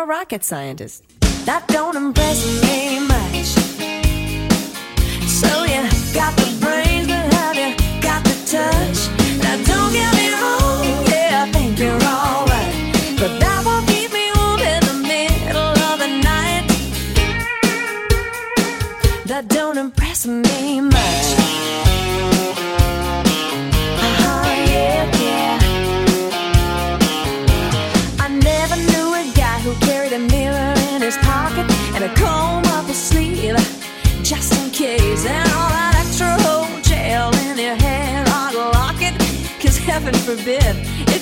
a rocket scientist. That don't impress me much. So you got the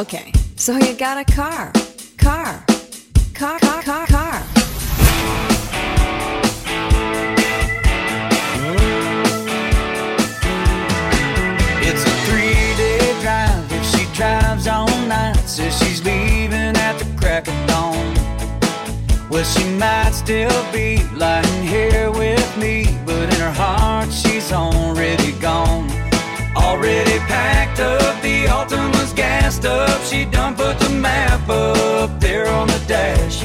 Okay, so you got a car. Car. Car, car, car, car. It's a three day drive. If she drives all night, says she's leaving at the crack of dawn. Well, she might still be lying here with me, but in her heart, she's already gone. Already packed up the Altima was gassed up. She done put the map up there on the dash.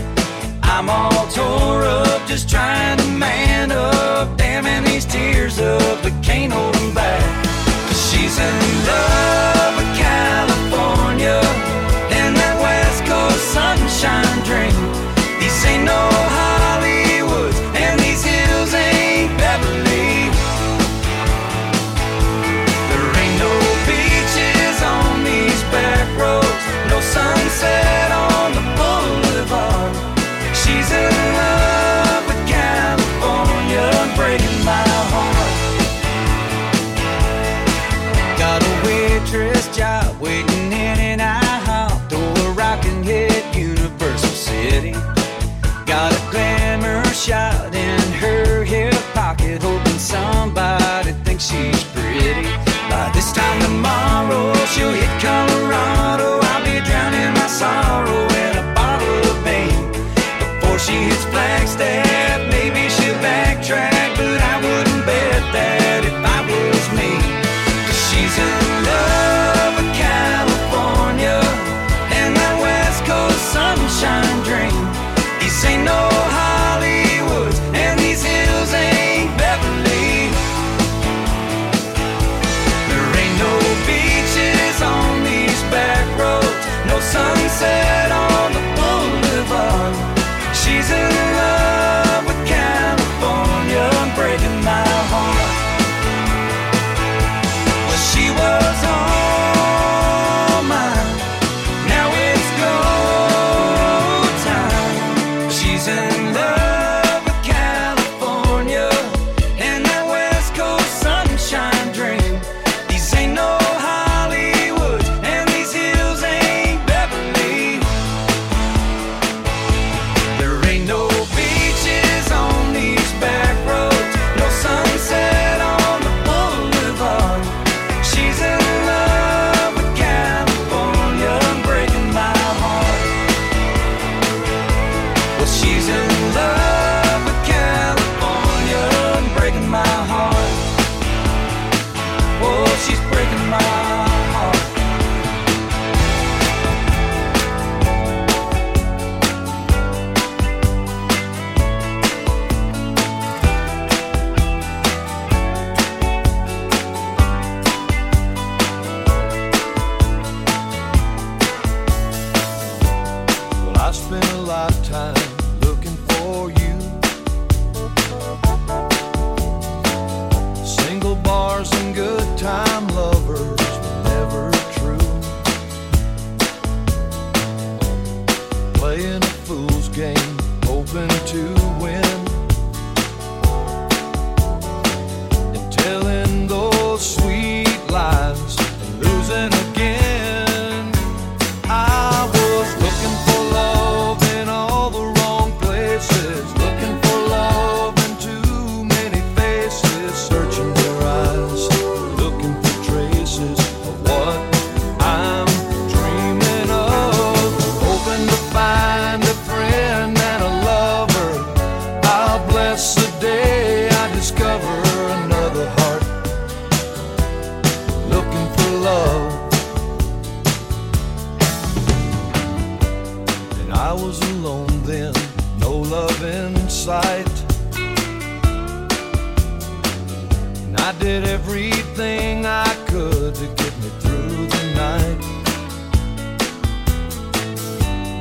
I'm all tore up, just trying to man up. Damming these tears up, but can't hold them back. She's in love. I was alone then, no love in sight. And I did everything I could to get me through the night.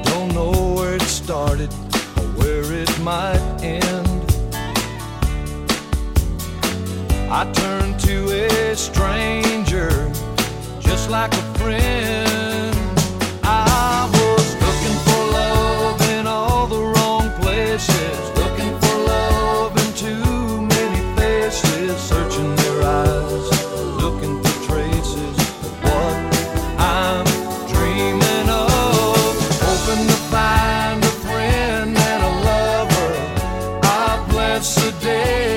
Don't know where it started or where it might end. I turned to a stranger, just like a friend. day.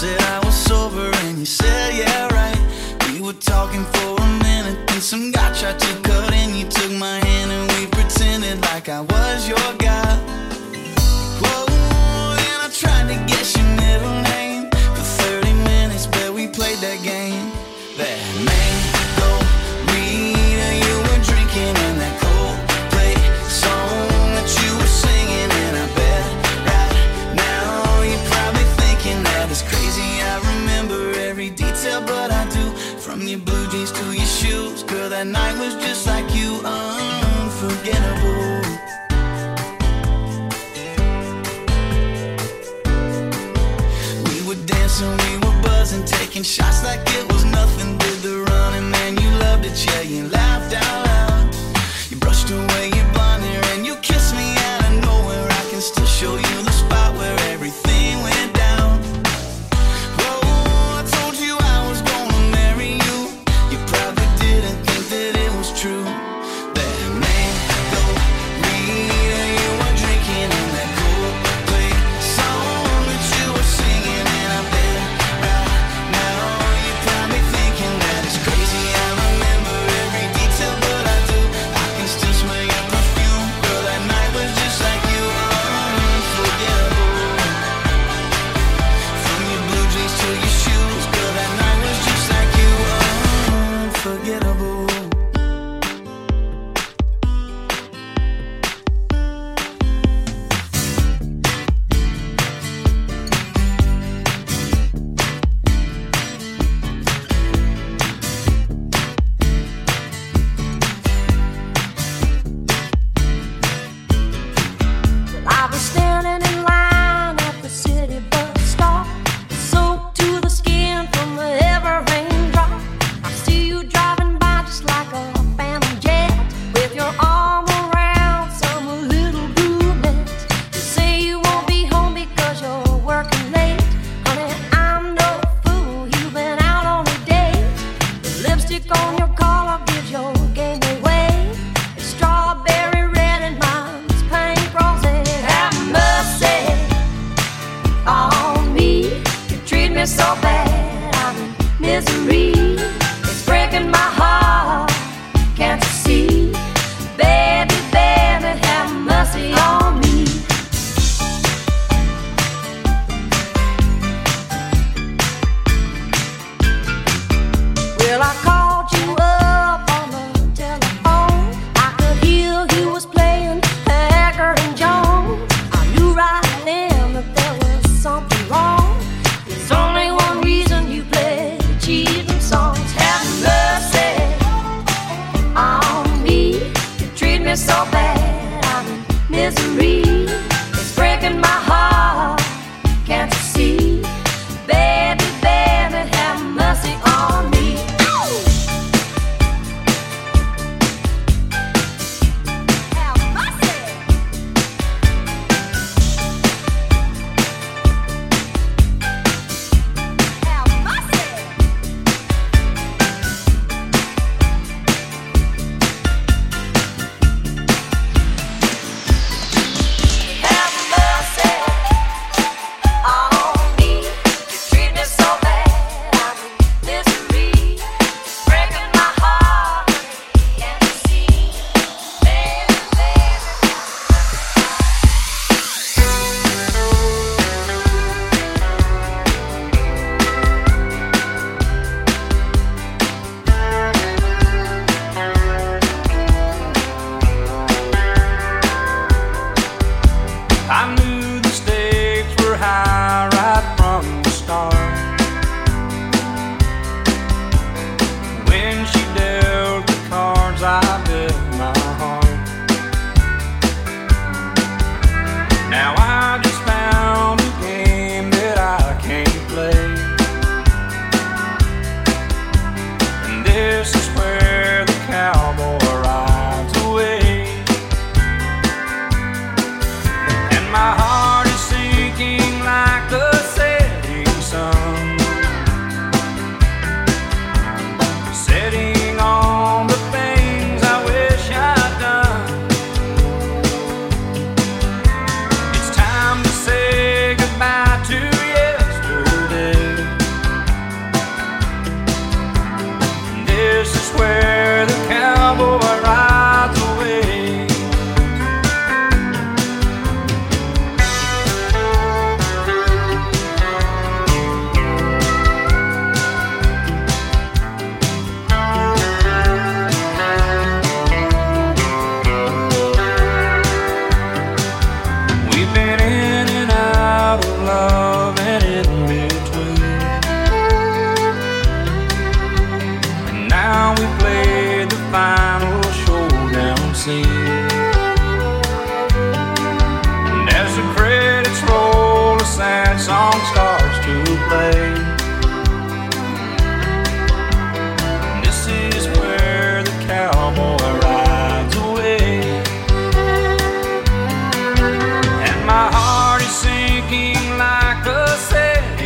said I was sober and you said shots like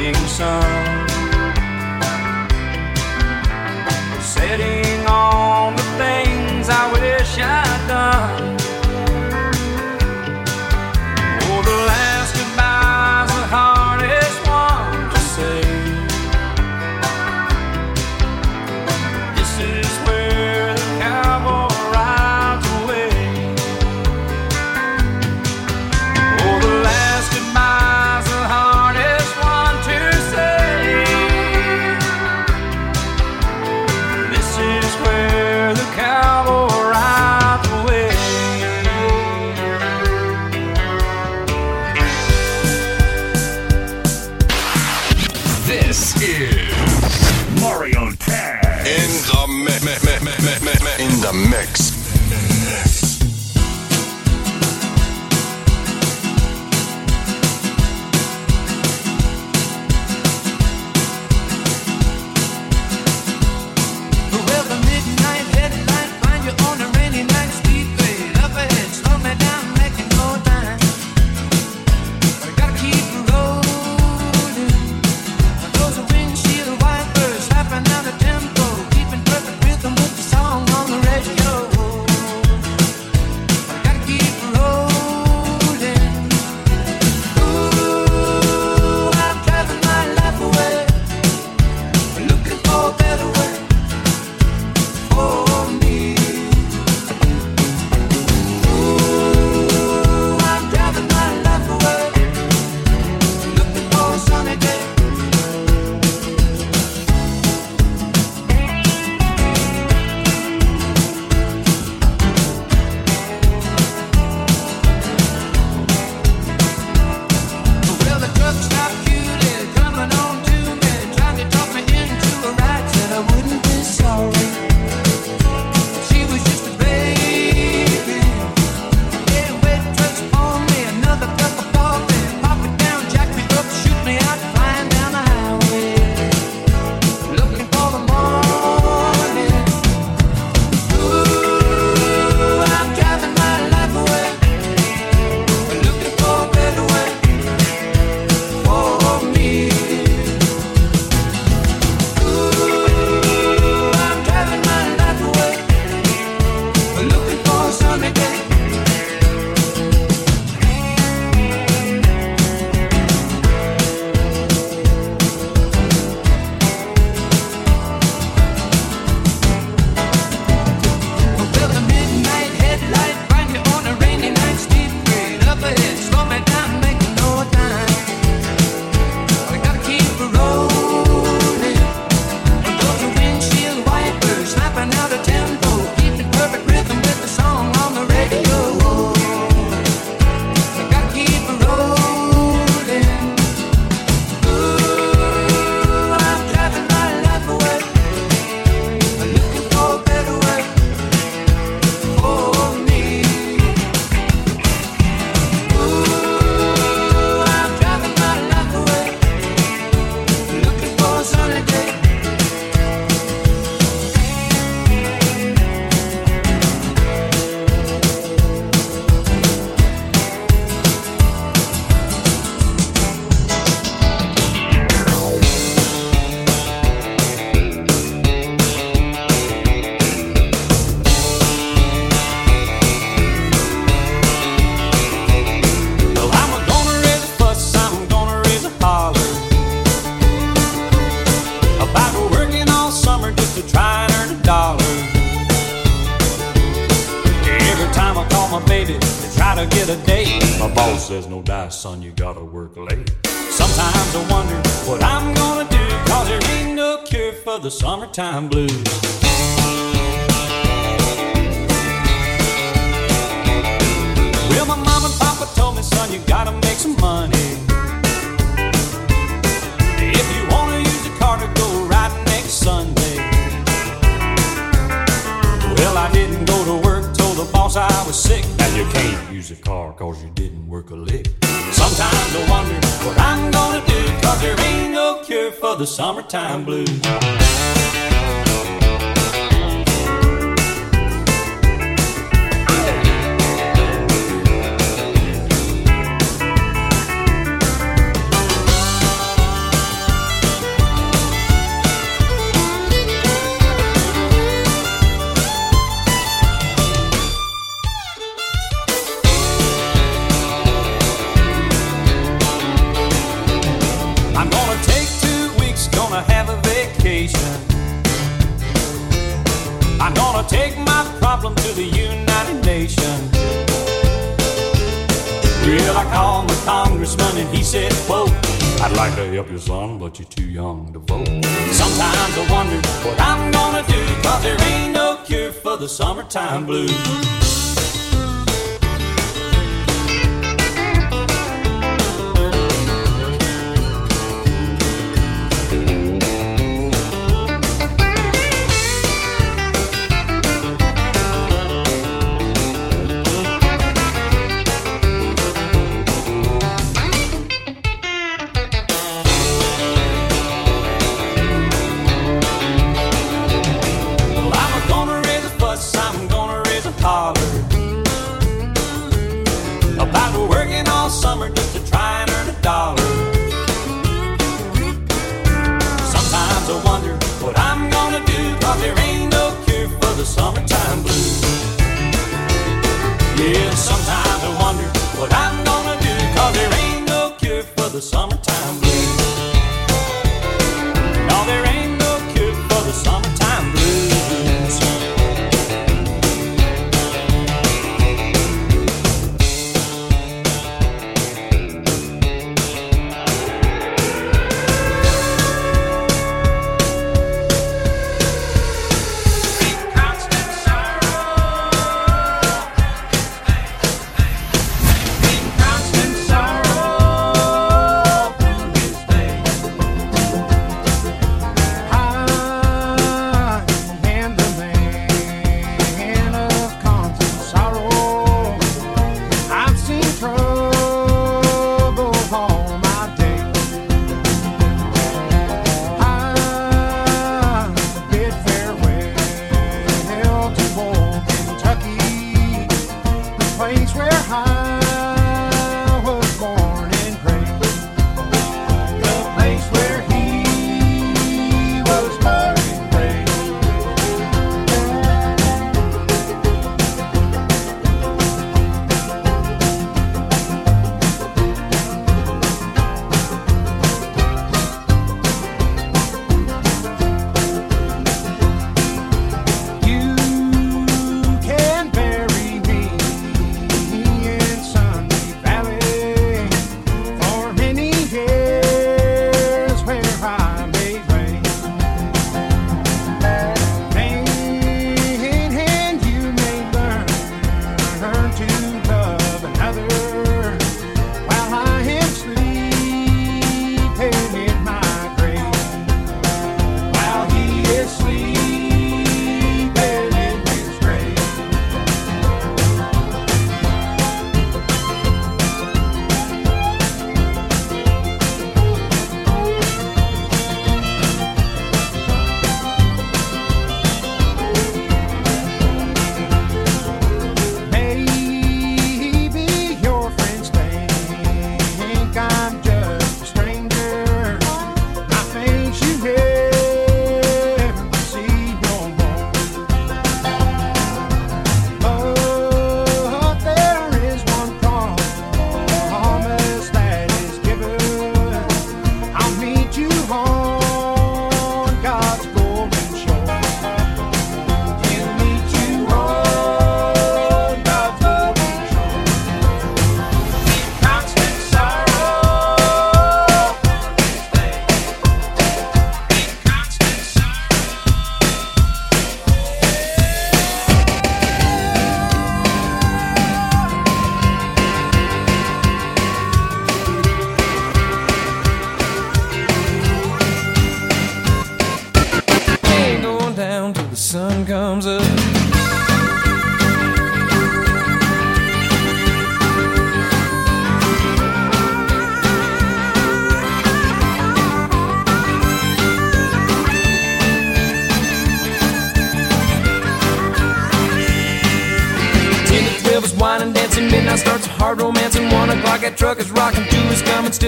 setting sun. In the mix. of the summertime blues. Well, my mom and papa told me, son, you gotta make some money. If you wanna use a car to go riding next Sunday. Well, I didn't go to work, told the boss I was sick. Now you can't use a car cause you didn't work a lick. Sometimes I wonder what I'm gonna do. Cause there ain't no cure for the summertime blues. Help your son, but you're too young to vote. Sometimes I wonder what I'm gonna do, cause there ain't no cure for the summertime blues.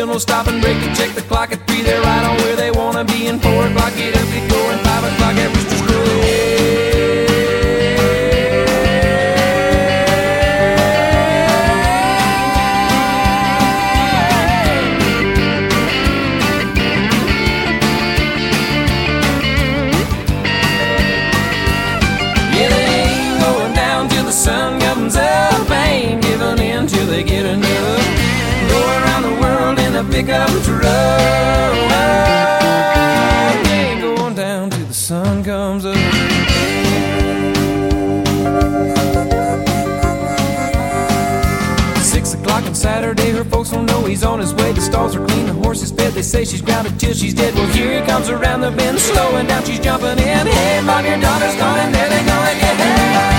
Then we'll stop and break and check the clock at three. They're right on where they wanna be in four o'clock. Get in about it she's dead. Well, here he comes around the bend, slowing down. She's jumping in. Hey, mom, your daughter's gone, and there they go again. Hey,